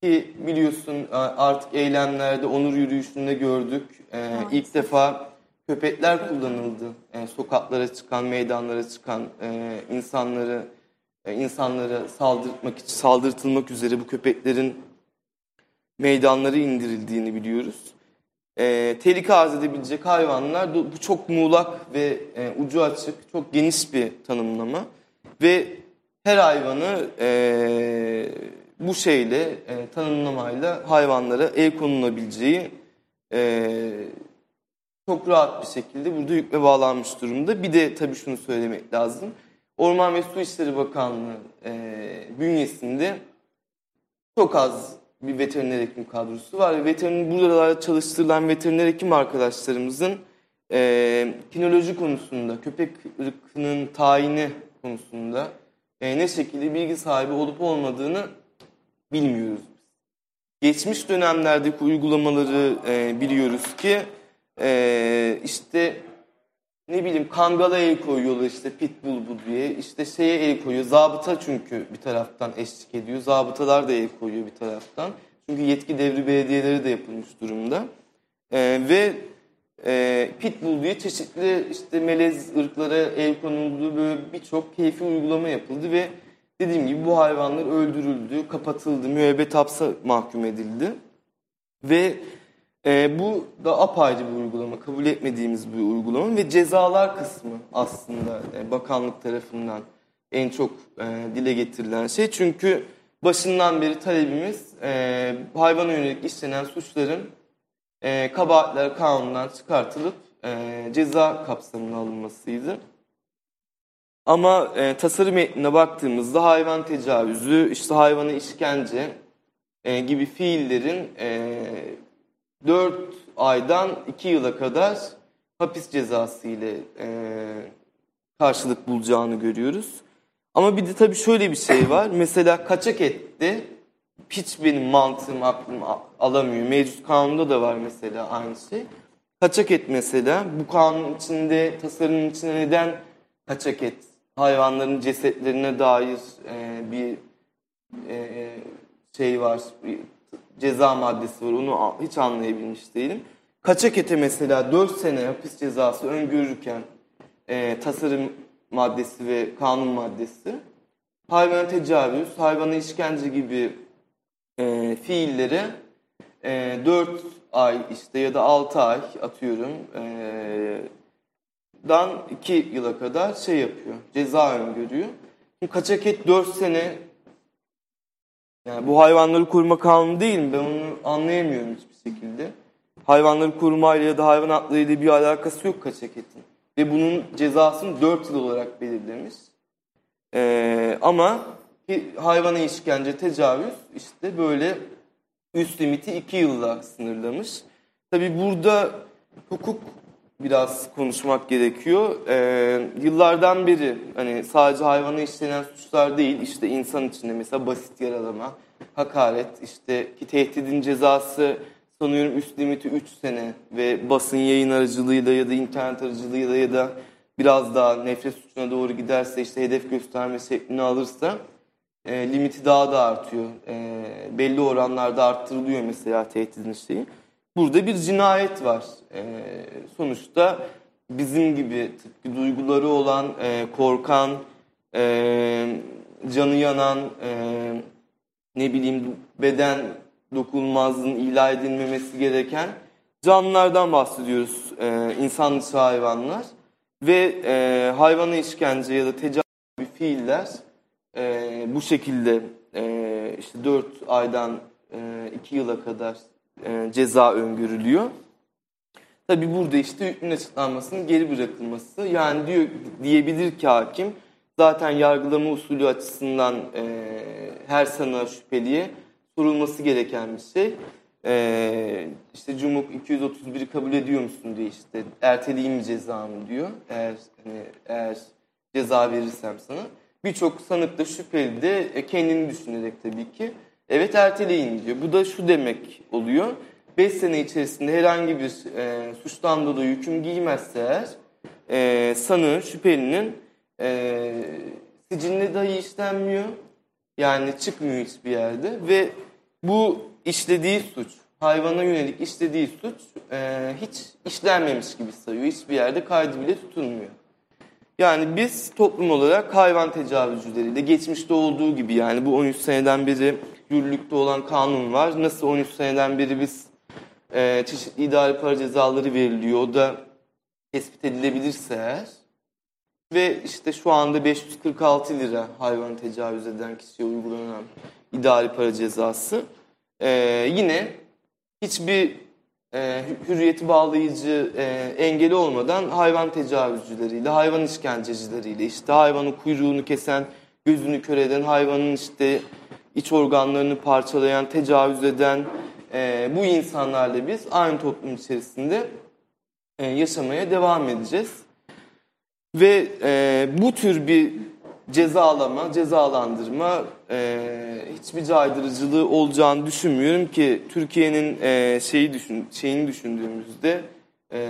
ki biliyorsun artık eylemlerde onur yürüyüşünde gördük. E, evet. İlk defa köpekler kullanıldı. E, sokaklara çıkan, meydanlara çıkan e, insanları e, insanlara saldırtmak için saldırtılmak üzere bu köpeklerin meydanlara indirildiğini biliyoruz. E, tehlike arz edebilecek hayvanlar bu çok muğlak ve e, ucu açık, çok geniş bir tanımlama ve her hayvanı e, bu şeyle e, tanımlamayla hayvanlara el konulabileceği e, çok rahat bir şekilde burada hükme bağlanmış durumda. Bir de tabii şunu söylemek lazım. Orman ve Su İşleri Bakanlığı e, bünyesinde çok az bir veteriner hekim kadrosu var. Veteriner, buralarda çalıştırılan veteriner hekim arkadaşlarımızın e, kinoloji konusunda, köpek ırkının tayini konusunda e, ne şekilde bilgi sahibi olup olmadığını bilmiyoruz. Geçmiş dönemlerdeki uygulamaları e, biliyoruz ki e, işte ne bileyim kangala el koyuyorlar işte pitbull bu diye. işte şeye el koyuyor. Zabıta çünkü bir taraftan eşlik ediyor. Zabıtalar da el koyuyor bir taraftan. Çünkü yetki devri belediyeleri de yapılmış durumda. E, ve e, pitbull diye çeşitli işte melez ırklara el konuldu. Böyle birçok keyfi uygulama yapıldı ve dediğim gibi bu hayvanlar öldürüldü, kapatıldı, müebbet hapse mahkum edildi. Ve e, bu da apayrı bir uygulama, kabul etmediğimiz bir uygulama ve cezalar kısmı aslında e, bakanlık tarafından en çok e, dile getirilen şey. Çünkü başından beri talebimiz e, hayvana yönelik işlenen suçların e, kabahatler kanundan çıkartılıp e, ceza kapsamına alınmasıydı. Ama e, tasarım metnine baktığımızda hayvan tecavüzü, işte hayvana işkence e, gibi fiillerin e, 4 aydan 2 yıla kadar hapis cezası ile e, karşılık bulacağını görüyoruz. Ama bir de tabii şöyle bir şey var. Mesela kaçak etti. Hiç benim mantığım aklım alamıyor. Mevcut kanunda da var mesela aynı şey. Kaçak et mesela. Bu kanun içinde, tasarımın içinde neden kaçak et? Hayvanların cesetlerine dair e, bir e, şey var, bir ceza maddesi var. Onu hiç anlayabilmiş değilim. Kaçak ete mesela 4 sene hapis cezası öngörürken e, tasarım maddesi ve kanun maddesi hayvana tecavüz, hayvana işkence gibi e, fiillere e, 4 ay işte ya da 6 ay atıyorum e, dan 2 yıla kadar şey yapıyor. Ceza öngörüyor. Kaçak et 4 sene yani bu hayvanları koruma kanunu değil mi? Ben onu anlayamıyorum hiçbir şekilde. Hayvanları korumayla ya da hayvan hakları ile bir alakası yok kaçak etin. Ve bunun cezasını 4 yıl olarak belirlemiş. Ee, ama hayvana işkence, tecavüz işte böyle üst limiti 2 yılla sınırlamış. Tabi burada hukuk biraz konuşmak gerekiyor. Ee, yıllardan beri hani sadece hayvana işlenen suçlar değil işte insan içinde mesela basit yaralama, hakaret, işte ki tehdidin cezası sanıyorum üst limiti 3 sene ve basın yayın aracılığıyla ya da internet aracılığıyla ya da biraz daha nefret suçuna doğru giderse işte hedef gösterme şeklini alırsa e, limiti daha da artıyor. E, belli oranlarda arttırılıyor mesela tehdidin şeyi. Burada bir cinayet var. E, sonuçta bizim gibi tıpkı duyguları olan, e, korkan, e, canı yanan, e, ne bileyim beden dokunulmazlığın ilah edilmemesi gereken canlılardan bahsediyoruz. E, insan dışı hayvanlar. Ve e, hayvana işkence ya da tecavüz gibi fiiller e, bu şekilde e, işte 4 aydan e, 2 yıla kadar e, ceza öngörülüyor. Tabi burada işte hükmün açıklanmasının geri bırakılması. Yani diyor diyebilir ki hakim zaten yargılama usulü açısından e, her sanığa şüpheliye sorulması gereken bir şey. E, işte Cumhur 231'i kabul ediyor musun diye işte erteleyeyim mi cezamı diyor. Eğer hani, eğer ceza verirsem sana. Birçok sanık da şüpheli de e, kendini düşünerek tabii ki evet erteleyin diyor. Bu da şu demek oluyor. 5 sene içerisinde herhangi bir e, suçtan dolayı hüküm giymezse eğer e, sanığın, şüphelinin e, siciline dahi işlenmiyor. Yani çıkmıyor hiçbir yerde ve bu işlediği suç, hayvana yönelik işlediği suç e, hiç işlenmemiş gibi sayıyor. Hiçbir yerde kaydı bile tutulmuyor. Yani biz toplum olarak hayvan tecavüzcüleriyle geçmişte olduğu gibi yani bu 13 seneden beri yürürlükte olan kanun var. Nasıl 13 seneden beri biz e, çeşitli idari para cezaları veriliyor. O da tespit edilebilirse eğer. Ve işte şu anda 546 lira hayvan tecavüz eden kişiye uygulanan idari para cezası. E, yine hiçbir e, hürriyeti bağlayıcı e, engeli olmadan hayvan tecavüzcüleriyle, hayvan işkencecileriyle, işte hayvanın kuyruğunu kesen, gözünü kör eden, hayvanın işte iç organlarını parçalayan, tecavüz eden e, bu insanlarla biz aynı toplum içerisinde e, yaşamaya devam edeceğiz. Ve e, bu tür bir cezalama, cezalandırma e, hiçbir caydırıcılığı olacağını düşünmüyorum ki Türkiye'nin e, şeyi düşün, şeyini düşündüğümüzde e,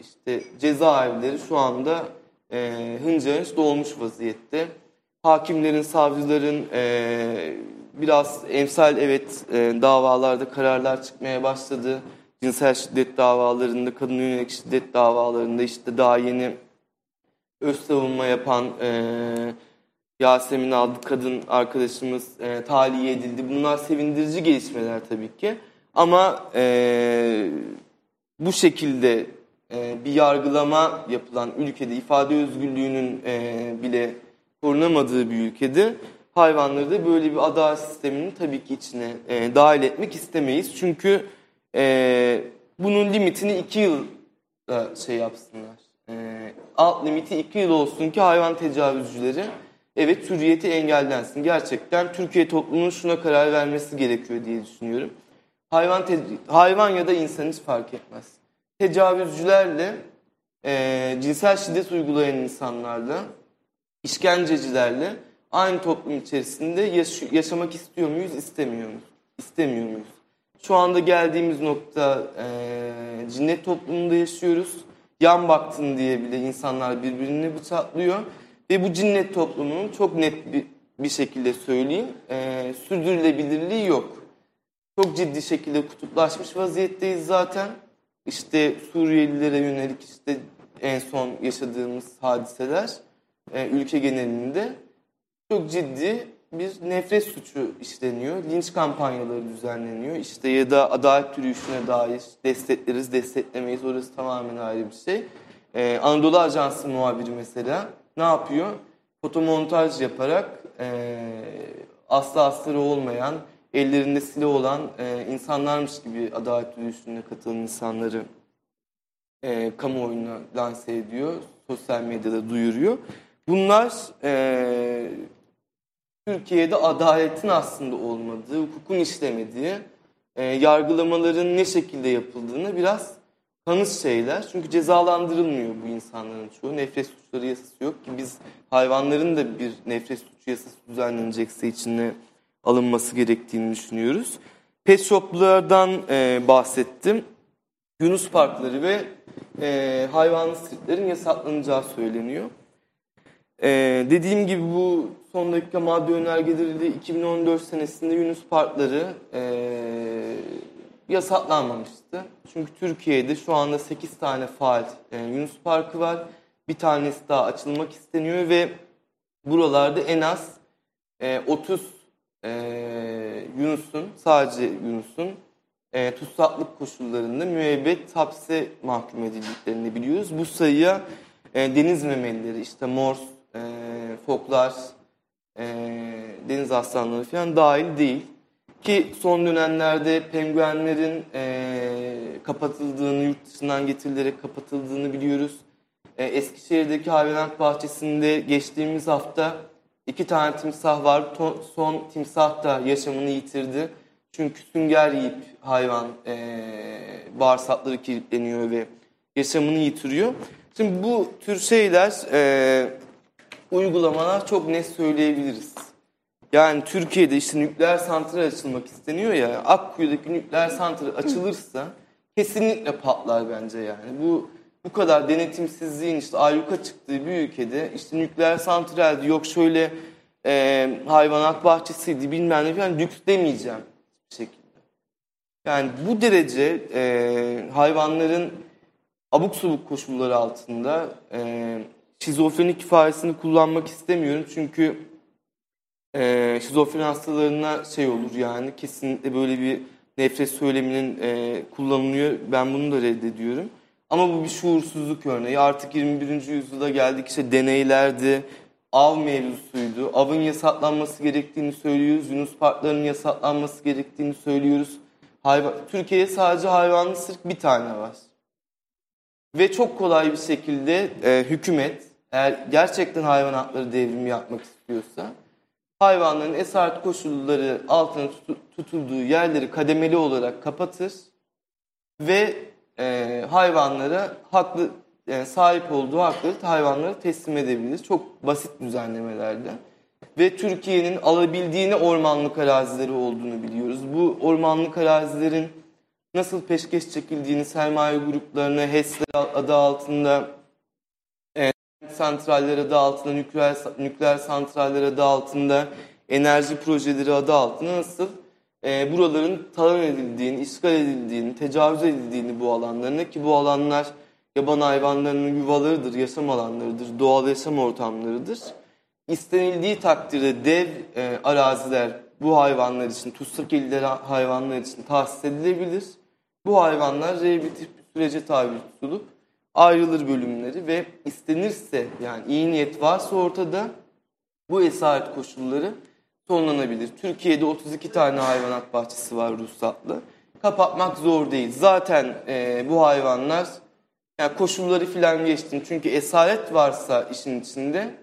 işte cezaevleri şu anda e, hınca hınç dolmuş vaziyette. Hakimlerin, savcıların e, biraz emsal evet e, davalarda kararlar çıkmaya başladı. Cinsel şiddet davalarında, kadın yönelik şiddet davalarında işte daha yeni öz savunma yapan e, Yasemin adlı kadın arkadaşımız e, tahliye edildi. Bunlar sevindirici gelişmeler tabii ki. Ama e, bu şekilde e, bir yargılama yapılan ülkede ifade özgürlüğünün e, bile korunamadığı bir ülkede hayvanları da böyle bir adalet sisteminin tabii ki içine e, dahil etmek istemeyiz. Çünkü e, bunun limitini iki yıl şey yapsınlar. E, alt limiti iki yıl olsun ki hayvan tecavüzcüleri evet hürriyeti engellensin. Gerçekten Türkiye toplumunun şuna karar vermesi gerekiyor diye düşünüyorum. Hayvan hayvan ya da insan hiç fark etmez. Tecavüzcülerle, e, cinsel şiddet uygulayan insanlarla, işkencecilerle aynı toplum içerisinde yaş yaşamak istiyor muyuz, istemiyor muyuz? İstemiyor muyuz? Şu anda geldiğimiz nokta e, cinnet toplumunda yaşıyoruz. Yan baktın diye bile insanlar birbirini bıçaklıyor. Ve bu cinnet toplumunun çok net bir, bir şekilde söyleyeyim e, sürdürülebilirliği yok. çok ciddi şekilde kutuplaşmış vaziyetteyiz zaten. İşte Suriyelilere yönelik işte en son yaşadığımız hadiseler e, ülke genelinde çok ciddi bir nefret suçu işleniyor. Linç kampanyaları düzenleniyor. İşte ya da adalet yürüyüşüne dair destekleriz, desteklemeyiz. Orası tamamen ayrı bir şey. Ee, Anadolu Ajansı muhabiri mesela ne yapıyor? Fotomontaj yaparak e, aslı astarı olmayan, ellerinde silah olan e, insanlarmış gibi adalet yürüyüşüne katılan insanları e, kamuoyuna lanse ediyor. Sosyal medyada duyuruyor. Bunlar e, Türkiye'de adaletin aslında olmadığı, hukukun işlemediği, e, yargılamaların ne şekilde yapıldığını biraz tanış şeyler. Çünkü cezalandırılmıyor bu insanların çoğu. Nefret suçları yasası yok ki biz hayvanların da bir nefret suçu yasası düzenlenecekse içine alınması gerektiğini düşünüyoruz. Pet shoplardan e, bahsettim. Yunus parkları ve e, hayvanlı sirklerin yasaklanacağı söyleniyor. Ee, dediğim gibi bu son dakika madde önergeleriyle 2014 senesinde Yunus Parkları e, yasaklanmamıştı. Çünkü Türkiye'de şu anda 8 tane faal e, Yunus Parkı var. Bir tanesi daha açılmak isteniyor ve buralarda en az e, 30 e, Yunus'un, sadece Yunus'un e, tutsaklık koşullarında müebbet hapse mahkum edildiklerini biliyoruz. Bu sayıya e, deniz memelileri, işte mors, e, foklar, e, deniz aslanları falan dahil değil. Ki son dönemlerde penguenlerin e, kapatıldığını, yurt dışından getirilerek kapatıldığını biliyoruz. E, Eskişehir'deki hayvanat bahçesinde geçtiğimiz hafta iki tane timsah var. To- son timsah da yaşamını yitirdi. Çünkü sünger yiyip hayvan e, bağırsakları kilitleniyor ve yaşamını yitiriyor. Şimdi bu tür şeyler, e, uygulamalar çok net söyleyebiliriz. Yani Türkiye'de işte nükleer santral açılmak isteniyor ya, Akkuyu'daki nükleer santral açılırsa kesinlikle patlar bence yani. Bu bu kadar denetimsizliğin işte ayyuka çıktığı bir ülkede işte nükleer santraldi yok şöyle e, hayvanat bahçesiydi bilmem ne falan lüks demeyeceğim bir şekilde. Yani bu derece e, hayvanların abuk subuk koşullar altında e, şizofrenik ifadesini kullanmak istemiyorum. Çünkü e, şizofren hastalarına şey olur yani kesinlikle böyle bir nefret söyleminin e, kullanılıyor. Ben bunu da reddediyorum. Ama bu bir şuursuzluk örneği. Artık 21. yüzyılda geldik işte deneylerdi, av mevzusuydu. Avın yasaklanması gerektiğini söylüyoruz. Yunus parklarının yasaklanması gerektiğini söylüyoruz. Hayvan, Türkiye'de sadece hayvanlı sırk bir tane var. Ve çok kolay bir şekilde e, hükümet eğer gerçekten hayvan hakları devrimi yapmak istiyorsa hayvanların esaret koşulları altına tutulduğu yerleri kademeli olarak kapatır ve e, hayvanlara haklı yani sahip olduğu hakları hayvanlara teslim edebilir. Çok basit düzenlemelerde. Ve Türkiye'nin alabildiğini ormanlık arazileri olduğunu biliyoruz. Bu ormanlık arazilerin nasıl peşkeş çekildiğini sermaye gruplarına HES'ler adı altında e, santraller adı altında nükleer, nükleer santraller adı altında enerji projeleri adı altında nasıl e, buraların talan edildiğini, işgal edildiğini, tecavüz edildiğini bu alanlarına ki bu alanlar yaban hayvanlarının yuvalarıdır, yaşam alanlarıdır, doğal yaşam ortamlarıdır. İstenildiği takdirde dev e, araziler bu hayvanlar için, tutsak illeri hayvanlar için tahsis edilebilir. Bu hayvanlar rehabilitatif bir sürece tabi tutulup ayrılır bölümleri ve istenirse yani iyi niyet varsa ortada bu esaret koşulları sonlanabilir. Türkiye'de 32 tane hayvanat bahçesi var ruhsatlı. Kapatmak zor değil. Zaten e, bu hayvanlar yani koşulları filan geçtim. Çünkü esaret varsa işin içinde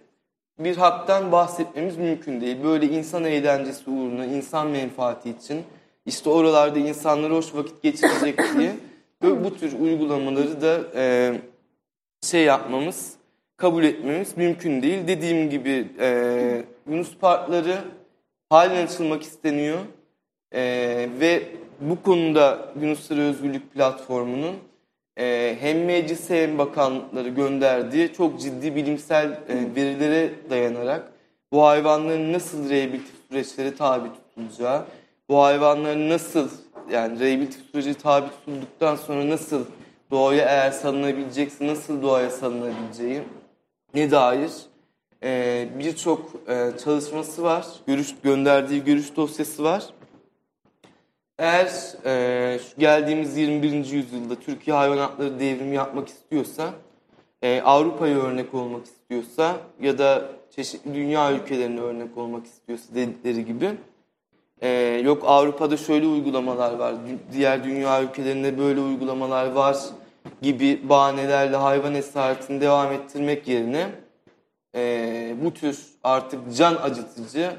bir haktan bahsetmemiz mümkün değil. Böyle insan eğlencesi uğruna, insan menfaati için işte oralarda insanlar hoş vakit geçirecek diye bu tür uygulamaları da e, şey yapmamız, kabul etmemiz mümkün değil. Dediğim gibi e, Yunus Parkları halen açılmak isteniyor. E, ve bu konuda Yunuslara Özgürlük Platformu'nun e, hem meclis hem bakanları gönderdiği çok ciddi bilimsel e, verilere dayanarak bu hayvanların nasıl rehabilitatif süreçlere tabi tutulacağı, bu hayvanların nasıl yani rehabilitatif süreci tabi tutulduktan sonra nasıl doğaya eğer salınabilecekse nasıl doğaya salınabileceği ne dair e, birçok e, çalışması var. Görüş gönderdiği görüş dosyası var. Eğer e, şu geldiğimiz 21. yüzyılda Türkiye hayvan hakları devrimi yapmak istiyorsa, e, Avrupa'ya örnek olmak istiyorsa ya da çeşitli dünya ülkelerine örnek olmak istiyorsa dedikleri gibi, e, yok Avrupa'da şöyle uygulamalar var, diğer dünya ülkelerinde böyle uygulamalar var gibi bahanelerle hayvan esaretini devam ettirmek yerine e, bu tür artık can acıtıcı,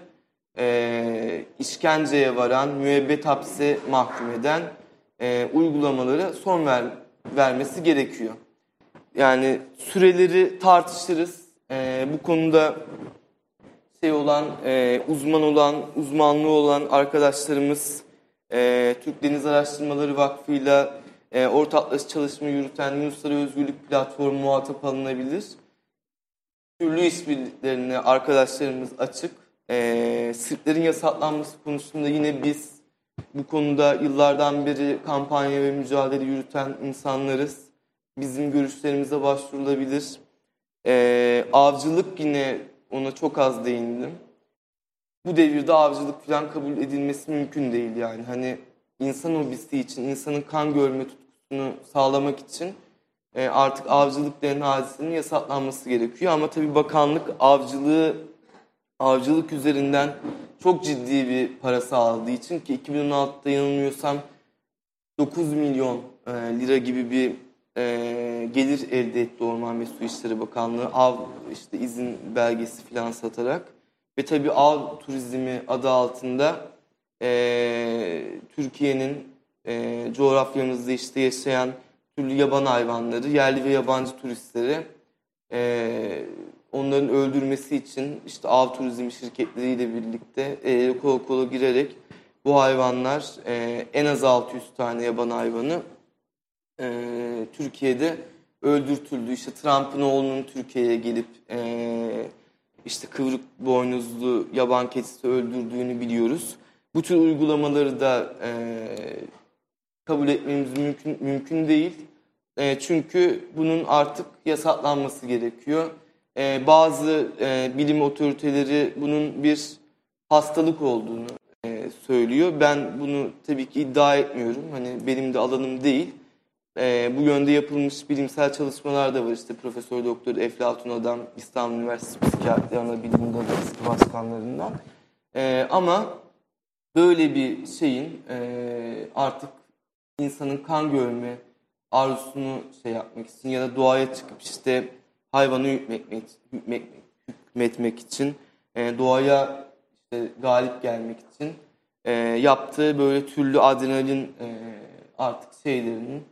e, işkenceye varan, müebbet hapse mahkum eden e, uygulamalara son ver, vermesi gerekiyor. Yani süreleri tartışırız. E, bu konuda şey olan, e, uzman olan, uzmanlığı olan arkadaşlarımız e, Türk Deniz Araştırmaları Vakfı'yla e, ortaklaşa çalışma yürüten Yunusları Özgürlük Platformu muhatap alınabilir. Türlü işbirliklerine arkadaşlarımız açık. E, Sırtların yasaklanması konusunda yine biz bu konuda yıllardan beri kampanya ve mücadele yürüten insanlarız. Bizim görüşlerimize başvurulabilir. E, avcılık yine ona çok az değindim. Bu devirde avcılık falan kabul edilmesi mümkün değil yani. Hani insan hobisi için, insanın kan görme tutkusunu sağlamak için e, artık avcılık denen yasaklanması gerekiyor. Ama tabii bakanlık avcılığı avcılık üzerinden çok ciddi bir para sağladığı için ki 2016'da yanılmıyorsam 9 milyon e, lira gibi bir e, gelir elde etti Orman ve Su İşleri Bakanlığı av işte izin belgesi falan satarak. Ve tabii av turizmi adı altında e, Türkiye'nin e, coğrafyamızda işte yaşayan türlü yaban hayvanları, yerli ve yabancı turistleri e, onların öldürmesi için işte av turizmi şirketleriyle birlikte e, kola kola girerek bu hayvanlar e, en az 600 tane yaban hayvanı e, Türkiye'de öldürtüldü. İşte Trump'ın oğlunun Türkiye'ye gelip e, işte kıvrık boynuzlu yaban keçisi öldürdüğünü biliyoruz. Bu tür uygulamaları da e, kabul etmemiz mümkün, mümkün değil. E, çünkü bunun artık yasaklanması gerekiyor. E, bazı e, bilim otoriteleri bunun bir hastalık olduğunu e, söylüyor. Ben bunu tabii ki iddia etmiyorum. Hani benim de alanım değil. E, bu yönde yapılmış bilimsel çalışmalar da var. İşte Profesör Doktor Eflatun Adam İstanbul Üniversitesi Psikiyatri Ana Bilim Dalı eski başkanlarından. E, ama böyle bir şeyin e, artık insanın kan görme arzusunu şey yapmak için ya da doğaya çıkıp işte hayvanı hükmetmek, hükmetmek, hükmetmek için e, doğaya işte galip gelmek için e, yaptığı böyle türlü adrenalin e, artık şeylerinin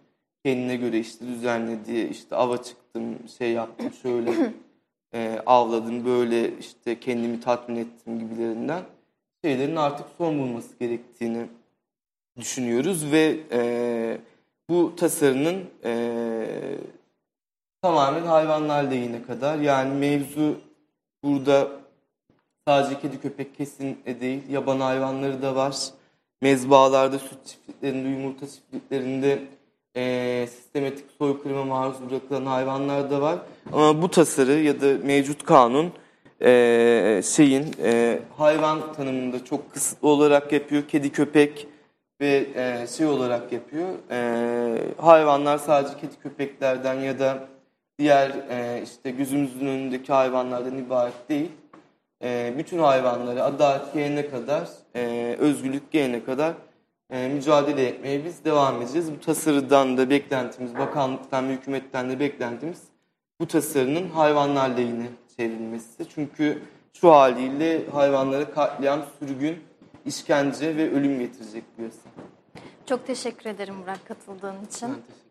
kendine göre işte düzenlediği işte ava çıktım şey yaptım şöyle [clears throat] e, avladım böyle işte kendimi tatmin ettim gibilerinden şeylerin artık son bulması gerektiğini düşünüyoruz ve e, bu tasarının e, tamamen hayvanlar lehine kadar yani mevzu burada sadece kedi köpek kesin değil yaban hayvanları da var. Mezbalarda, süt çiftliklerinde, yumurta çiftliklerinde e, sistematik soykırıma maruz bırakılan hayvanlar da var. Ama bu tasarı ya da mevcut kanun e, şeyin e, hayvan tanımında çok kısıtlı olarak yapıyor. Kedi köpek ve e, şey olarak yapıyor. E, hayvanlar sadece kedi köpeklerden ya da diğer e, işte gözümüzün önündeki hayvanlardan ibaret değil. E, bütün hayvanları adalet gelene kadar, e, özgürlük gelene kadar e, mücadele etmeye biz devam edeceğiz. Bu tasarıdan da beklentimiz, bakanlıktan ve hükümetten de beklentimiz bu tasarının hayvanlar lehine çevrilmesi. Çünkü şu haliyle hayvanlara katliam, sürgün, işkence ve ölüm getirecek bir yasa. Çok teşekkür ederim Burak katıldığın için. Ben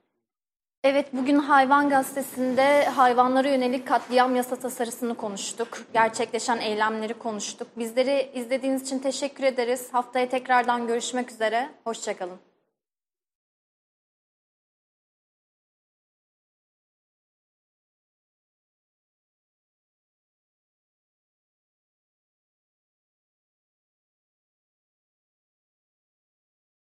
Evet, bugün Hayvan Gazetesi'nde hayvanlara yönelik katliam yasa tasarısını konuştuk. Gerçekleşen eylemleri konuştuk. Bizleri izlediğiniz için teşekkür ederiz. Haftaya tekrardan görüşmek üzere. Hoşçakalın.